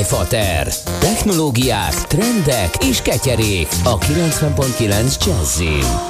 iFater. Technológiák, trendek és ketyerék a 90.9 Jazzin.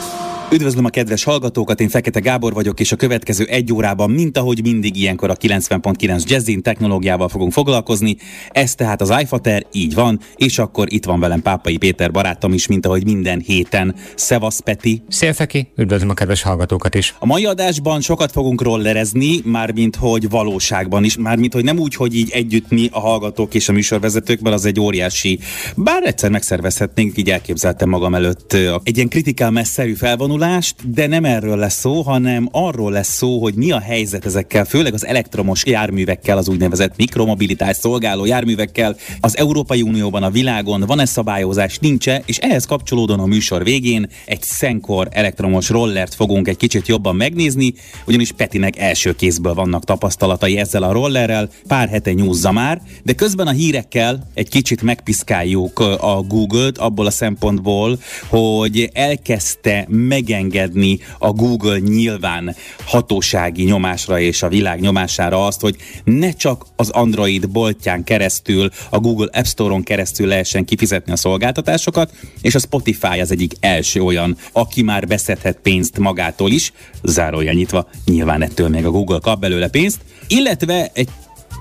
Üdvözlöm a kedves hallgatókat, én Fekete Gábor vagyok, és a következő egy órában, mint ahogy mindig ilyenkor a 90.9 Jazzin technológiával fogunk foglalkozni. Ez tehát az iFater, így van, és akkor itt van velem Pápai Péter barátom is, mint ahogy minden héten. Szevasz Peti! Szia Feki, üdvözlöm a kedves hallgatókat is! A mai adásban sokat fogunk rollerezni, mármint hogy valóságban is, mármint hogy nem úgy, hogy így együtt mi a hallgatók és a műsorvezetők, mert az egy óriási, bár egyszer megszervezhetnénk, így elképzeltem magam előtt egy ilyen kritikál messzerű felvonul vonulást, de nem erről lesz szó, hanem arról lesz szó, hogy mi a helyzet ezekkel, főleg az elektromos járművekkel, az úgynevezett mikromobilitás szolgáló járművekkel. Az Európai Unióban, a világon van-e szabályozás, nincs-e, és ehhez kapcsolódóan a műsor végén egy Senkor elektromos rollert fogunk egy kicsit jobban megnézni, ugyanis Petinek első kézből vannak tapasztalatai ezzel a rollerrel, pár hete nyúzza már, de közben a hírekkel egy kicsit megpiszkáljuk a Google-t abból a szempontból, hogy elkezdte meg megengedni a Google nyilván hatósági nyomásra és a világ nyomására azt, hogy ne csak az Android boltján keresztül, a Google App Store-on keresztül lehessen kifizetni a szolgáltatásokat, és a Spotify az egyik első olyan, aki már beszedhet pénzt magától is, zárója nyitva, nyilván ettől még a Google kap belőle pénzt, illetve egy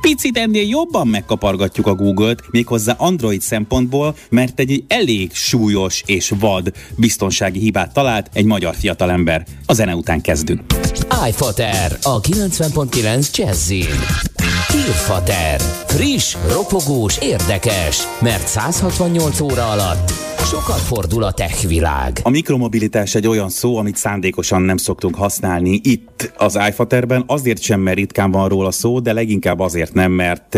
picit ennél jobban megkapargatjuk a Google-t, méghozzá Android szempontból, mert egy elég súlyos és vad biztonsági hibát talált egy magyar fiatalember. A zene után kezdünk. iFater, a 90.9 Jazzin. Hírfater. Friss, ropogós, érdekes, mert 168 óra alatt Sokat fordul a tech világ. A mikromobilitás egy olyan szó, amit szándékosan nem szoktunk használni itt az iFaterben, azért sem, mert ritkán van róla szó, de leginkább azért nem, mert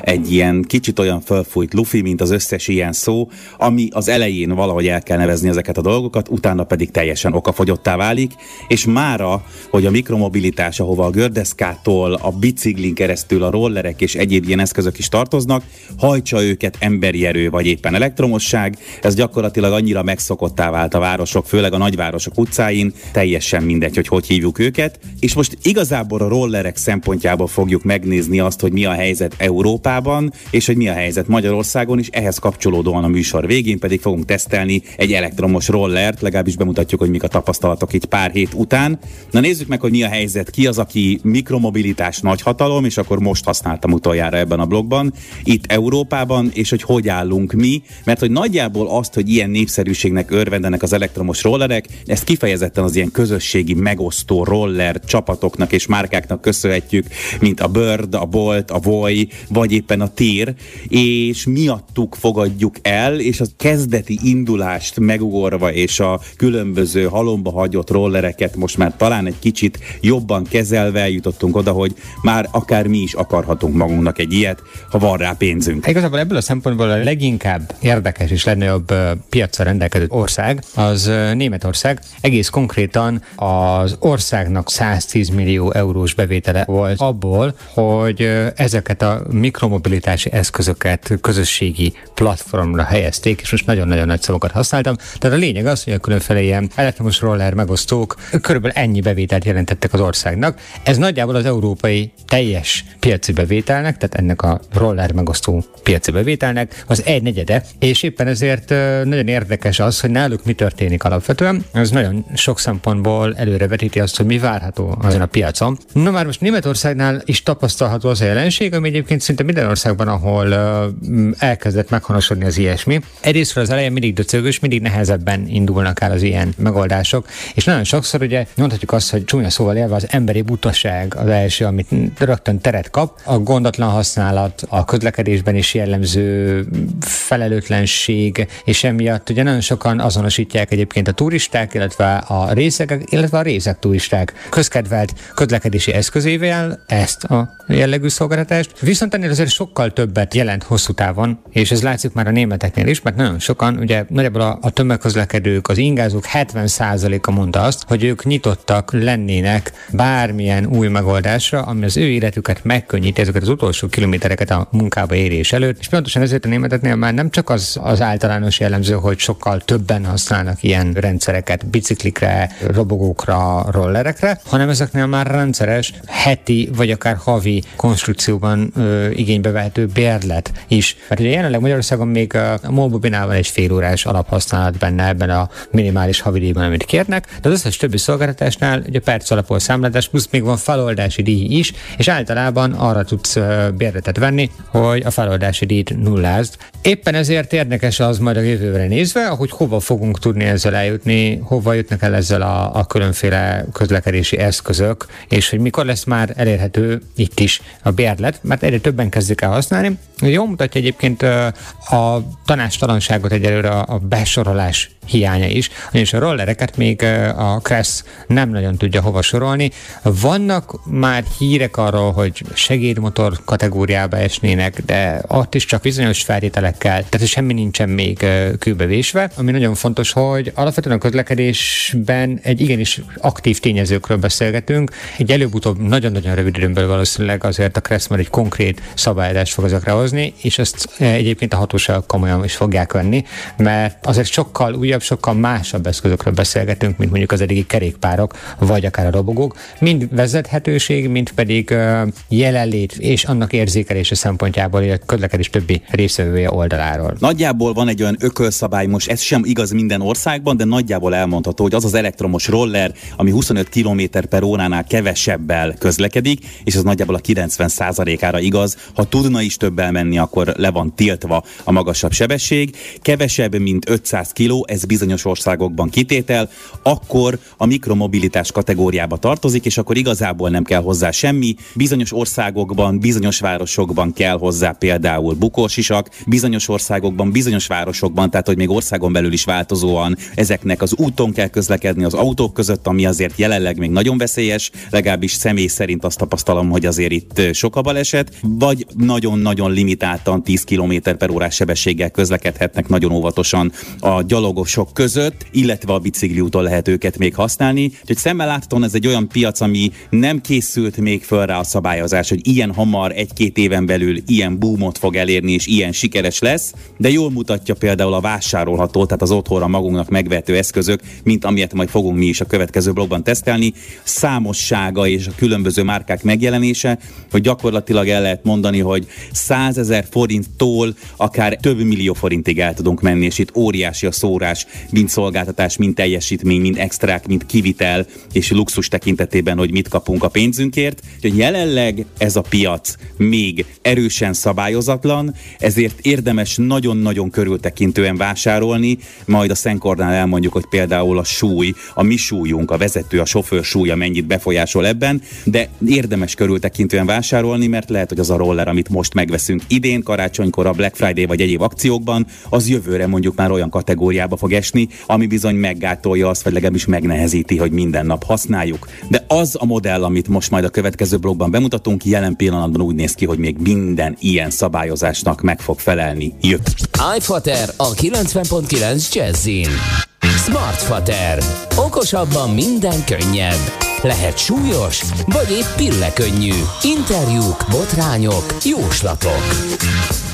egy ilyen kicsit olyan fölfújt lufi, mint az összes ilyen szó, ami az elején valahogy el kell nevezni ezeket a dolgokat, utána pedig teljesen okafogyottá válik, és mára, hogy a mikromobilitás, ahova a gördeszkától, a biciklin keresztül a rollerek és egyéb ilyen eszközök is tartoznak, hajtsa őket emberi erő vagy éppen elektromosság, ez gyakorlatilag annyira megszokottá vált a városok, főleg a nagyvárosok utcáin, teljesen mindegy, hogy hogy hívjuk őket. És most igazából a rollerek szempontjából fogjuk megnézni azt, hogy mi a helyzet Európában, és hogy mi a helyzet Magyarországon, és ehhez kapcsolódóan a műsor végén pedig fogunk tesztelni egy elektromos rollert, legalábbis bemutatjuk, hogy mik a tapasztalatok itt pár hét után. Na nézzük meg, hogy mi a helyzet, ki az, aki mikromobilitás nagy hatalom, és akkor most használtam utoljára ebben a blogban, itt Európában, és hogy hogy állunk mi, mert hogy nagyjából azt, hogy ilyen népszerűségnek örvendenek az elektromos rollerek, ezt kifejezetten az ilyen közösségi megosztó roller csapatoknak és márkáknak köszönhetjük, mint a Bird, a Bolt, a Voy, vagy éppen a Tír, és miattuk fogadjuk el, és a kezdeti indulást megugorva, és a különböző halomba hagyott rollereket most már talán egy kicsit jobban kezelve jutottunk oda, hogy már akár mi is akarhatunk magunknak egy ilyet, ha van rá pénzünk. Igazából ebből a szempontból a leginkább érdekes és legnagyobb piacra rendelkező ország, az Németország. Egész konkrétan az országnak 110 millió eurós bevétele volt abból, hogy ezeket a mikromobilitási eszközöket közösségi platformra helyezték, és most nagyon-nagyon nagy szavakat használtam. Tehát a lényeg az, hogy a különféle ilyen elektromos roller megosztók körülbelül ennyi bevételt jelentettek az országnak. Ez nagyjából az európai teljes piaci bevételnek, tehát ennek a roller megosztó piaci bevételnek az egy negyede, és éppen ezért nagyon érdekes az, hogy náluk mi történik alapvetően. Ez nagyon sok szempontból előrevetíti azt, hogy mi várható azon a piacon. No már most Németországnál is tapasztalható az a jelenség, ami egyébként szinte minden országban, ahol elkezdett meghonosodni az ilyesmi. Egyrészt az elején mindig döcögös, mindig nehezebben indulnak el az ilyen megoldások, és nagyon sokszor ugye mondhatjuk azt, hogy csúnya szóval élve az emberi butaság az első, amit rögtön teret kap, a gondatlan használat, a közlekedésben is jellemző felelőtlenség és emiatt ugye nagyon sokan azonosítják egyébként a turisták, illetve a részek, illetve a részek turisták közkedvelt közlekedési eszközével ezt a jellegű szolgáltatást. Viszont ennél azért sokkal többet jelent hosszú távon, és ez látszik már a németeknél is, mert nagyon sokan, ugye nagyjából a, a tömegközlekedők, az ingázók 70%-a mondta azt, hogy ők nyitottak lennének bármilyen új megoldásra, ami az ő életüket megkönnyíti ezeket az utolsó kilométereket a munkába érés előtt. És pontosan ezért a németeknél már nem csak az, az általános jellemző, hogy sokkal többen használnak ilyen rendszereket biciklikre, robogókra, rollerekre, hanem ezeknél már rendszeres heti vagy akár havi konstrukcióban ö, igénybe vehető bérlet is. Mert ugye jelenleg Magyarországon még a Molbobinál van egy fél órás alaphasználat benne ebben a minimális havidíjban, amit kérnek, de az összes többi szolgáltatásnál ugye perc alapú számlátás, plusz még van feloldási díj is, és általában arra tudsz bérletet venni, hogy a feloldási díjt nullázd. Éppen ezért érdekes az majd a jövőre nézve, hogy hova fogunk tudni ezzel eljutni, hova jutnak el ezzel a, a különféle közlekedési eszközök, és hogy mikor lesz már elérhető itt is a bérlet, mert egyre többen kezdik el használni. Jó mutatja egyébként a tanástalanságot egyelőre a besorolás hiánya is, ugyanis a rollereket még a Kressz nem nagyon tudja hova sorolni. Vannak már hírek arról, hogy segédmotor kategóriába esnének, de ott is csak bizonyos feltételekkel, tehát semmi nincsen még kőbevésve. Ami nagyon fontos, hogy alapvetően a közlekedésben egy igenis aktív tényezőkről beszélgetünk. Egy előbb-utóbb nagyon-nagyon rövid időn belül valószínűleg azért a Kressz már egy konkrét szabályozást fog ezekre hozni, és ezt egyébként a hatóságok komolyan is fogják venni, mert azért sokkal újabb újabb, sokkal másabb eszközökről beszélgetünk, mint mondjuk az eddigi kerékpárok, vagy akár a robogók. Mind vezethetőség, mind pedig jelenlét és annak érzékelése szempontjából, a közlekedés többi részvevője oldaláról. Nagyjából van egy olyan ökölszabály, most ez sem igaz minden országban, de nagyjából elmondható, hogy az az elektromos roller, ami 25 km per óránál kevesebbel közlekedik, és az nagyjából a 90%-ára igaz. Ha tudna is többel menni, akkor le van tiltva a magasabb sebesség. Kevesebb, mint 500 kg, ez bizonyos országokban kitétel, akkor a mikromobilitás kategóriába tartozik, és akkor igazából nem kell hozzá semmi. Bizonyos országokban, bizonyos városokban kell hozzá például bukósisak, bizonyos országokban, bizonyos városokban, tehát hogy még országon belül is változóan ezeknek az úton kell közlekedni az autók között, ami azért jelenleg még nagyon veszélyes, legalábbis személy szerint azt tapasztalom, hogy azért itt sok a baleset, vagy nagyon-nagyon limitáltan 10 km per órás sebességgel közlekedhetnek nagyon óvatosan a gyalogos sok között, illetve a bicikli úton lehet őket még használni. Úgyhogy szemmel láthatóan ez egy olyan piac, ami nem készült még föl rá a szabályozás, hogy ilyen hamar, egy-két éven belül ilyen boomot fog elérni, és ilyen sikeres lesz, de jól mutatja például a vásárolható, tehát az otthonra magunknak megvető eszközök, mint amilyet majd fogunk mi is a következő blogban tesztelni, számossága és a különböző márkák megjelenése, hogy gyakorlatilag el lehet mondani, hogy 100 ezer forinttól akár több millió forintig el tudunk menni, és itt óriási a szórás, mind szolgáltatás, mind teljesítmény, mind extrák, mind kivitel és luxus tekintetében, hogy mit kapunk a pénzünkért. Hogy jelenleg ez a piac még erősen szabályozatlan, ezért érdemes nagyon-nagyon körültekintően vásárolni, majd a Szenkornál elmondjuk, hogy például a súly, a mi súlyunk, a vezető, a sofőr súlya mennyit befolyásol ebben, de érdemes körültekintően vásárolni, mert lehet, hogy az a roller, amit most megveszünk idén, karácsonykor, a Black Friday vagy egyéb akciókban, az jövőre mondjuk már olyan kategóriába fog esni, ami bizony meggátolja azt, vagy legalábbis megnehezíti, hogy minden nap használjuk. De az a modell, amit most majd a következő blogban bemutatunk, jelen pillanatban úgy néz ki, hogy még minden ilyen szabályozásnak meg fog felelni. Jött. iFater a 90.9 Jazzin. Smartfater. Okosabban minden könnyebb. Lehet súlyos, vagy épp pillekönnyű. Interjúk, botrányok, jóslatok.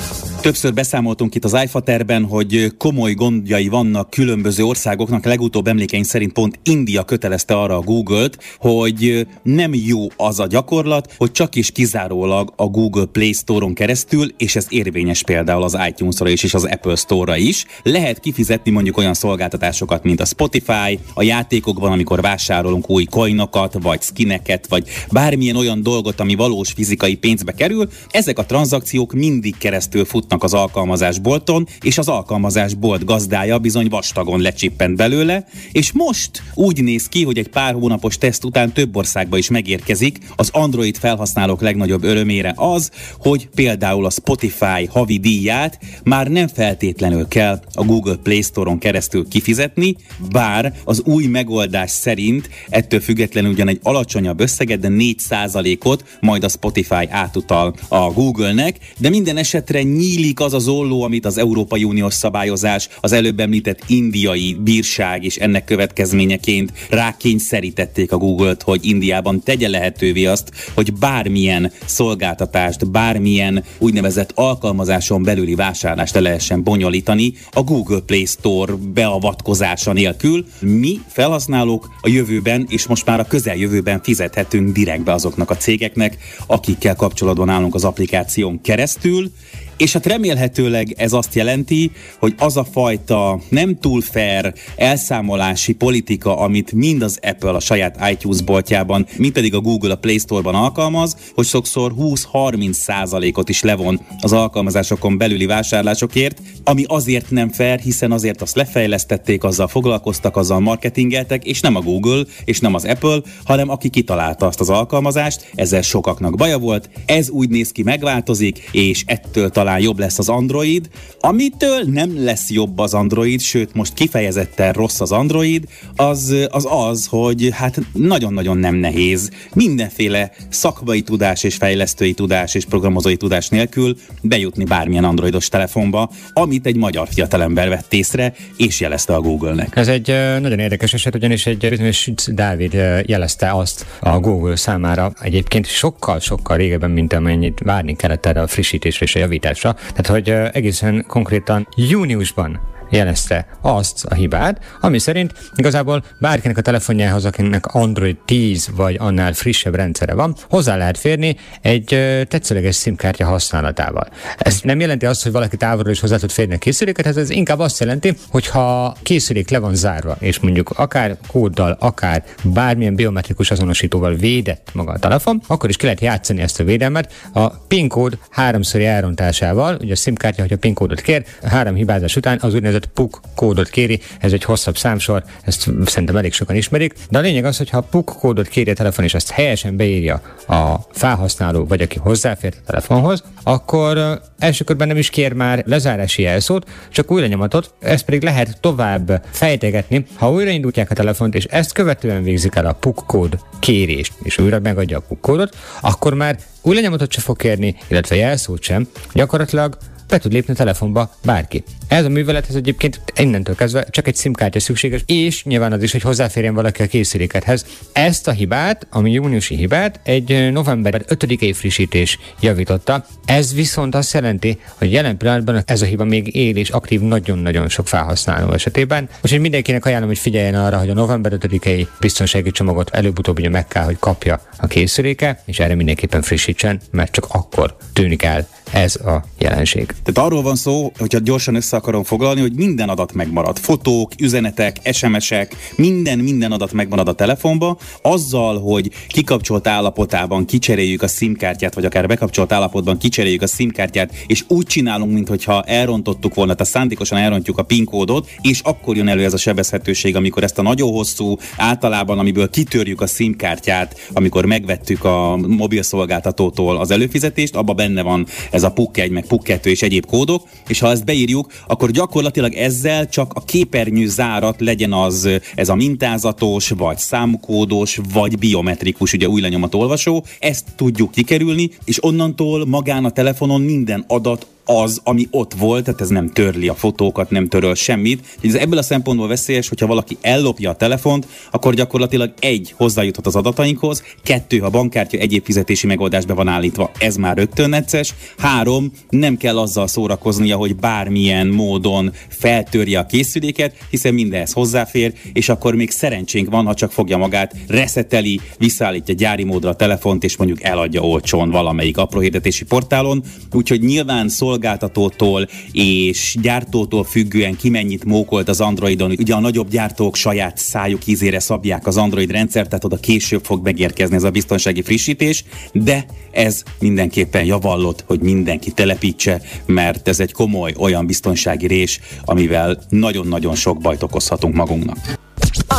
Többször beszámoltunk itt az iFaterben, hogy komoly gondjai vannak különböző országoknak. Legutóbb emlékeim szerint pont India kötelezte arra a Google-t, hogy nem jó az a gyakorlat, hogy csak is kizárólag a Google Play Store-on keresztül, és ez érvényes például az iTunes-ra is, és az Apple Store-ra is, lehet kifizetni mondjuk olyan szolgáltatásokat, mint a Spotify, a játékokban, amikor vásárolunk új coinokat, vagy skineket, vagy bármilyen olyan dolgot, ami valós fizikai pénzbe kerül, ezek a tranzakciók mindig keresztül futnak futnak az alkalmazásbolton, és az alkalmazásbolt gazdája bizony vastagon lecsippent belőle, és most úgy néz ki, hogy egy pár hónapos teszt után több országba is megérkezik. Az Android felhasználók legnagyobb örömére az, hogy például a Spotify havi díját már nem feltétlenül kell a Google Play Store-on keresztül kifizetni, bár az új megoldás szerint ettől függetlenül ugyan egy alacsonyabb összeget, de 4%-ot majd a Spotify átutal a Google-nek, de minden esetre nyílik illik az az olló, amit az Európai Uniós szabályozás, az előbb említett indiai bírság és ennek következményeként rákényszerítették a Google-t, hogy Indiában tegye lehetővé azt, hogy bármilyen szolgáltatást, bármilyen úgynevezett alkalmazáson belüli vásárlást le lehessen bonyolítani a Google Play Store beavatkozása nélkül. Mi felhasználók a jövőben és most már a közeljövőben fizethetünk direktbe azoknak a cégeknek, akikkel kapcsolatban állunk az applikáción keresztül, és hát remélhetőleg ez azt jelenti, hogy az a fajta nem túl fair elszámolási politika, amit mind az Apple a saját iTunes boltjában, mind pedig a Google a Play Store-ban alkalmaz, hogy sokszor 20-30 százalékot is levon az alkalmazásokon belüli vásárlásokért, ami azért nem fair, hiszen azért azt lefejlesztették, azzal foglalkoztak, azzal marketingeltek, és nem a Google, és nem az Apple, hanem aki kitalálta azt az alkalmazást, ezzel sokaknak baja volt. Ez úgy néz ki, megváltozik, és ettől talán jobb lesz az Android, amitől nem lesz jobb az Android, sőt most kifejezetten rossz az Android, az az, az hogy hát nagyon-nagyon nem nehéz. Mindenféle szakmai tudás és fejlesztői tudás és programozói tudás nélkül bejutni bármilyen androidos telefonba, amit egy magyar fiatalember vett észre, és jelezte a Google-nek. Ez egy nagyon érdekes eset, ugyanis egy bizonyos Dávid jelezte azt a Google számára. Egyébként sokkal-sokkal régebben, mint amennyit várni kellett erre a frissítésre és a javításra javításra. Tehát, hogy egészen konkrétan júniusban jelezte azt a hibát, ami szerint igazából bárkinek a telefonjához, akinek Android 10 vagy annál frissebb rendszere van, hozzá lehet férni egy tetszőleges SIM-kártya használatával. Ez nem jelenti azt, hogy valaki távolról is hozzá tud férni a készüléket, ez inkább azt jelenti, hogy ha készülék le van zárva, és mondjuk akár kóddal, akár bármilyen biometrikus azonosítóval védett maga a telefon, akkor is ki lehet játszani ezt a védelmet a PIN kód háromszori elrontásával, ugye a SIM kártya, hogy a PIN kódot kér, három hibázás után az úgynevezett úgynevezett PUK kódot kéri, ez egy hosszabb számsor, ezt szerintem elég sokan ismerik, de a lényeg az, hogy ha a PUK kódot kéri a telefon, és ezt helyesen beírja a felhasználó, vagy aki hozzáfért a telefonhoz, akkor első körben nem is kér már lezárási jelszót, csak újra nyomatot, ezt pedig lehet tovább fejtegetni, ha újraindítják a telefont, és ezt követően végzik el a PUK kód kérést, és újra megadja a PUK kódot, akkor már új lenyomatot sem fog kérni, illetve jelszót sem. Gyakorlatilag be tud lépni a telefonba bárki. Ez a művelethez egyébként innentől kezdve csak egy SIM-kártya szükséges, és nyilván az is, hogy hozzáférjen valaki a készülékethez. Ezt a hibát, ami júniusi hibát, egy november 5 frissítés javította. Ez viszont azt jelenti, hogy jelen pillanatban ez a hiba még él és aktív nagyon-nagyon sok felhasználó esetében. Úgyhogy mindenkinek ajánlom, hogy figyeljen arra, hogy a november 5 biztonsági csomagot előbb-utóbb ugye meg kell, hogy kapja a készüléke, és erre mindenképpen frissítsen, mert csak akkor tűnik el ez a jelenség. Tehát arról van szó, hogyha gyorsan össze akarom foglalni, hogy minden adat megmarad. Fotók, üzenetek, SMS-ek, minden, minden adat megmarad a telefonba. Azzal, hogy kikapcsolt állapotában kicseréljük a SIM-kártyát, vagy akár bekapcsolt állapotban kicseréljük a SIM-kártyát, és úgy csinálunk, mintha elrontottuk volna, tehát szándékosan elrontjuk a PIN kódot, és akkor jön elő ez a sebezhetőség, amikor ezt a nagyon hosszú, általában amiből kitörjük a SIM-kártyát, amikor megvettük a mobilszolgáltatótól az előfizetést, abba benne van ez a PUK 1, meg PUK 2 és egyéb kódok, és ha ezt beírjuk, akkor gyakorlatilag ezzel csak a képernyő zárat legyen az ez a mintázatos, vagy számkódos, vagy biometrikus, ugye új lenyomat olvasó, ezt tudjuk kikerülni, és onnantól magán a telefonon minden adat az, ami ott volt, tehát ez nem törli a fotókat, nem töröl semmit. Ez ebből a szempontból veszélyes, hogyha valaki ellopja a telefont, akkor gyakorlatilag egy hozzájuthat az adatainkhoz, kettő, ha bankkártya egyéb fizetési megoldásba van állítva, ez már rögtön necces, három, nem kell azzal szórakoznia, hogy bármilyen módon feltörje a készüléket, hiszen mindenhez hozzáfér, és akkor még szerencsénk van, ha csak fogja magát, reszeteli, visszaállítja gyári módra a telefont, és mondjuk eladja olcsón valamelyik apró hirdetési portálon. Úgyhogy nyilván szól szolgáltatótól és gyártótól függően ki mennyit mókolt az Androidon. Ugye a nagyobb gyártók saját szájuk ízére szabják az Android rendszert, tehát oda később fog megérkezni ez a biztonsági frissítés, de ez mindenképpen javallott, hogy mindenki telepítse, mert ez egy komoly olyan biztonsági rés, amivel nagyon-nagyon sok bajt okozhatunk magunknak.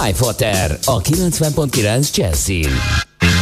iFater a 90.9 Jazzin.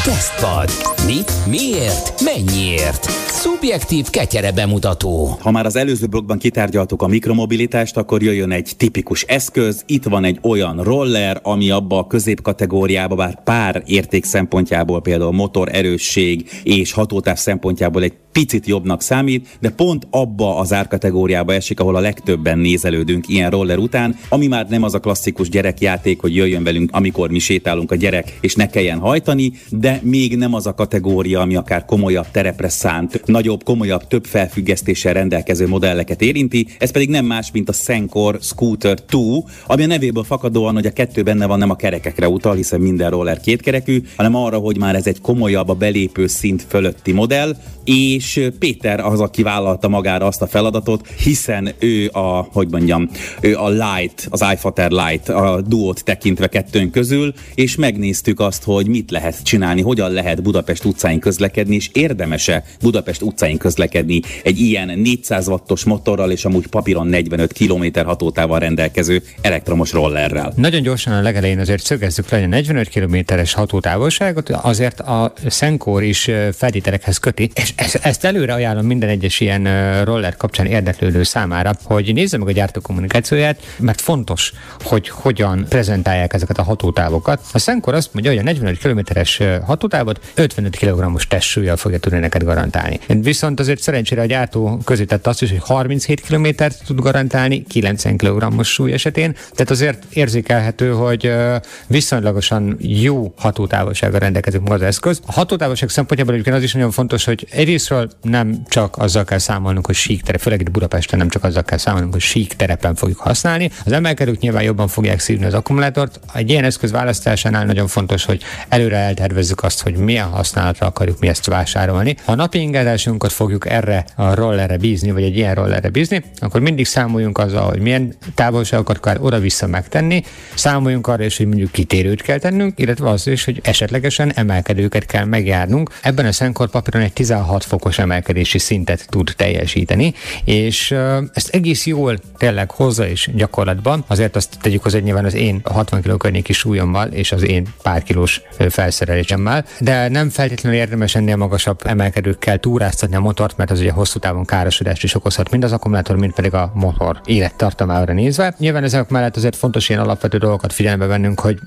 Tesztpad. Mit? Miért? Mennyiért? Szubjektív ketyere bemutató. Ha már az előző blogban kitárgyaltuk a mikromobilitást, akkor jöjjön egy tipikus eszköz. Itt van egy olyan roller, ami abba a középkategóriába, bár pár érték szempontjából, például motor erősség és hatótáv szempontjából egy picit jobbnak számít, de pont abba az árkategóriába esik, ahol a legtöbben nézelődünk ilyen roller után, ami már nem az a klasszikus gyerekjáték, hogy jöjjön velünk, amikor mi sétálunk a gyerek, és ne kelljen hajtani, de még nem az a kategória, ami akár komolyabb terepre szánt, nagyobb, komolyabb, több felfüggesztéssel rendelkező modelleket érinti, ez pedig nem más, mint a Senkor Scooter 2, ami a nevéből fakadóan, hogy a kettő benne van, nem a kerekekre utal, hiszen minden roller kétkerekű, hanem arra, hogy már ez egy komolyabb, a belépő szint fölötti modell, és Péter az, aki vállalta magára azt a feladatot, hiszen ő a, hogy mondjam, ő a Light, az iFater Light, a duót tekintve kettőnk közül, és megnéztük azt, hogy mit lehet csinálni, hogyan lehet Budapest utcáin közlekedni, és érdemese Budapest utcáin közlekedni egy ilyen 400 wattos motorral, és amúgy papíron 45 km hatótával rendelkező elektromos rollerrel. Nagyon gyorsan a legelején azért szögezzük le, hogy a 45 kilométeres hatótávolságot azért a Senkor is feltételekhez köti, és ezt, előre ajánlom minden egyes ilyen roller kapcsán érdeklődő számára, hogy nézze meg a gyártó kommunikációját, mert fontos, hogy hogyan prezentálják ezeket a hatótávokat. A Senkor azt mondja, hogy a 45 kilométeres hatótávot 55 kg-os testsúlyjal fogja tudni neked garantálni. Viszont azért szerencsére a gyártó közé tett azt is, hogy 37 km tud garantálni 90 kg-os súly esetén, tehát azért érzékelhető, hogy viszonylagosan jó hatótávolsággal rendelkezik maga az eszköz. A hatótávolság szempontjából egyébként az is nagyon fontos, hogy egyrésztről nem csak azzal kell számolnunk, hogy sík terep, főleg itt Budapesten nem csak azzal kell számolnunk, hogy sík terepen fogjuk használni. Az emelkedők nyilván jobban fogják szívni az akkumulátort. Egy ilyen eszköz választásánál nagyon fontos, hogy előre eltervezzük azt, hogy milyen használatra akarjuk mi ezt vásárolni. Ha napi ingázásunkat fogjuk erre a rollerre bízni, vagy egy ilyen rollerre bízni, akkor mindig számoljunk azzal, hogy milyen távolságokat kell oda-vissza megtenni, számoljunk arra is, hogy mondjuk kitérőt kell tennünk, illetve az is, hogy esetlegesen emelkedőket kell megjárnunk. Ebben a Senkor papíron egy 16 fokos emelkedési szintet tud teljesíteni, és ezt egész jól tényleg hozza is gyakorlatban. Azért azt tegyük hozzá, hogy nyilván az én 60 kg környéki súlyommal és az én pár kilós felszerelésemmel, de nem feltétlenül érdemes ennél magasabb emelkedőkkel túráztatni a motort, mert az ugye hosszú távon károsodást is okozhat mind az akkumulátor, mind pedig a motor élettartamára nézve. Nyilván ezek mellett azért fontos ilyen alapvető dolgokat figyelembe vennünk, hogy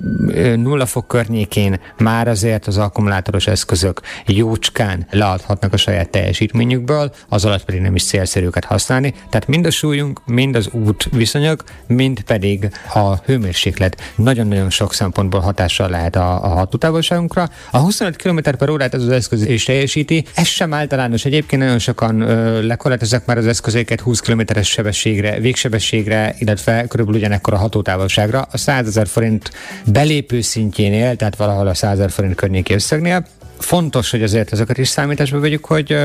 nulla fok környékén már azért az akkumulátoros eszközök jócskán leadhatnak a saját teljesítményükből, az alatt pedig nem is célszerű őket használni. Tehát mind a súlyunk, mind az út viszonyok, mind pedig a hőmérséklet nagyon-nagyon sok szempontból hatással lehet a, a hatótávolságunkra. A 25 km per órát ez az eszköz is teljesíti. Ez sem általános. Egyébként nagyon sokan lekorlátozzák már az eszközeiket 20 km-es sebességre, végsebességre, illetve körülbelül ugyanekkor a hatótávolságra. A 100 ezer forint belépő szintjénél, tehát valahol a 100 ezer forint környéki összegnél, Fontos, hogy azért ezeket is számításba vegyük, hogy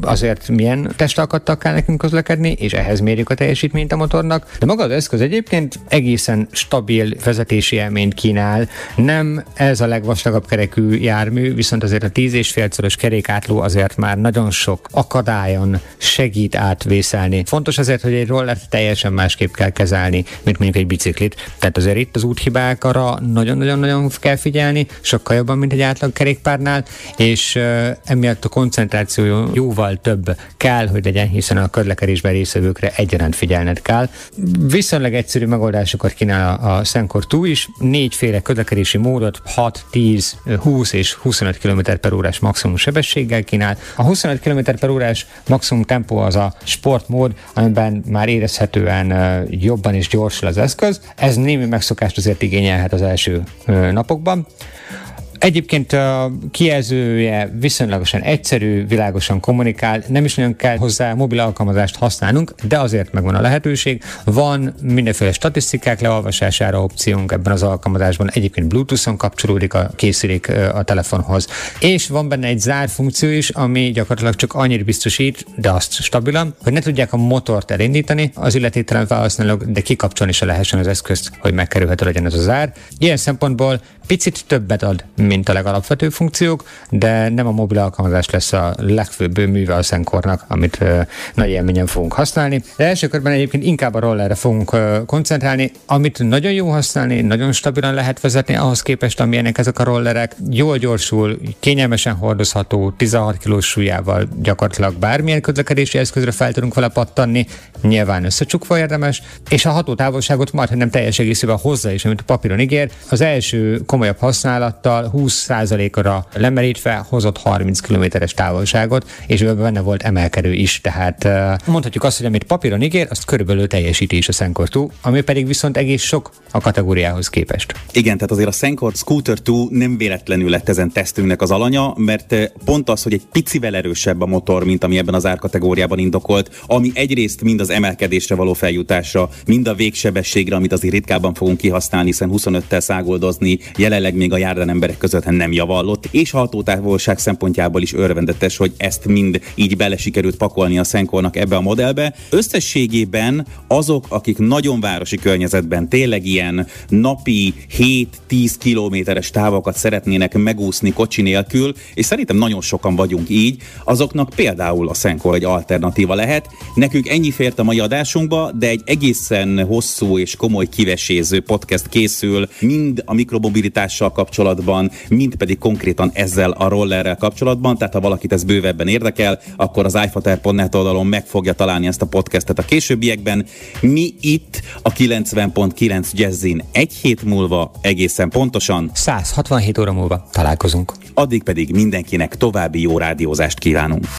azért milyen testalkattal kell nekünk közlekedni, és ehhez mérjük a teljesítményt a motornak. De maga az eszköz egyébként egészen stabil vezetési élményt kínál. Nem ez a legvastagabb kerekű jármű, viszont azért a 10 és félszoros kerékátló azért már nagyon sok akadályon segít átvészelni. Fontos azért, hogy egy roller teljesen másképp kell kezelni, mint mondjuk egy biciklit. Tehát azért itt az úthibákra nagyon-nagyon-nagyon kell figyelni, sokkal jobban, mint egy átlag kerékpárnál, és emiatt a koncentráció jóval több kell, hogy legyen, hiszen a közlekedésben részvevőkre egyaránt figyelned kell. Viszonylag egyszerű megoldásokat kínál a, a 2 is, négyféle közlekedési módot, 6, 10, 20 és 25 km per órás maximum sebességgel kínál. A 25 km per órás maximum tempó az a sportmód, amiben már érezhetően jobban és gyorsul az eszköz. Ez némi megszokást azért igényelhet az első napokban. Egyébként a kijelzője viszonylagosan egyszerű, világosan kommunikál, nem is nagyon kell hozzá mobil alkalmazást használnunk, de azért megvan a lehetőség. Van mindenféle statisztikák leolvasására opciónk ebben az alkalmazásban, egyébként Bluetooth-on kapcsolódik a készülék a telefonhoz. És van benne egy zár funkció is, ami gyakorlatilag csak annyit biztosít, de azt stabilan, hogy ne tudják a motort elindítani az illetételen felhasználók, de kikapcsolni se lehessen az eszközt, hogy megkerülhető legyen ez a zár. Ilyen szempontból picit többet ad, mint a legalapvetőbb funkciók, de nem a mobil alkalmazás lesz a legfőbb műve a Senkornak, amit uh, nagy élményen fogunk használni. De első körben egyébként inkább a rollerre fogunk koncentrálni, amit nagyon jó használni, nagyon stabilan lehet vezetni, ahhoz képest, amilyenek ezek a rollerek. Jól gyorsul, kényelmesen hordozható, 16 kg súlyával gyakorlatilag bármilyen közlekedési eszközre fel tudunk vele pattanni, nyilván összecsukva érdemes, és a hatótávolságot majd nem teljes egészében hozzá is, amit a papíron ígér. Az első komolyabb használattal 20%-ra lemerítve hozott 30 kilométeres távolságot, és benne volt emelkedő is, tehát mondhatjuk azt, hogy amit papíron ígér, azt körülbelül teljesíti is a Senkor 2, ami pedig viszont egész sok a kategóriához képest. Igen, tehát azért a Senkor Scooter 2 nem véletlenül lett ezen tesztünknek az alanya, mert pont az, hogy egy picivel erősebb a motor, mint ami ebben az árkategóriában indokolt, ami egyrészt mind az emelkedésre való feljutásra, mind a végsebességre, amit azért ritkábban fogunk kihasználni, hiszen 25-tel szágoldozni jelenleg még a járdán emberek között nem javallott, és hatótávolság szempontjából is örvendetes, hogy ezt mind így bele sikerült pakolni a Senkornak ebbe a modellbe. Összességében azok, akik nagyon városi környezetben tényleg ilyen napi 7-10 kilométeres távokat szeretnének megúszni kocsi nélkül, és szerintem nagyon sokan vagyunk így, azoknak például a Senkor egy alternatíva lehet. Nekünk ennyi fért a mai adásunkba, de egy egészen hosszú és komoly kiveséző podcast készül, mind a mikromobilitással kapcsolatban, mind pedig konkrétan ezzel a rollerrel kapcsolatban, tehát ha valakit ez bővebben érdekel, akkor az iFater.net oldalon meg fogja találni ezt a podcastet a későbbiekben. Mi itt a 90.9 Jazzin egy hét múlva egészen pontosan 167 óra múlva találkozunk. Addig pedig mindenkinek további jó rádiózást kívánunk.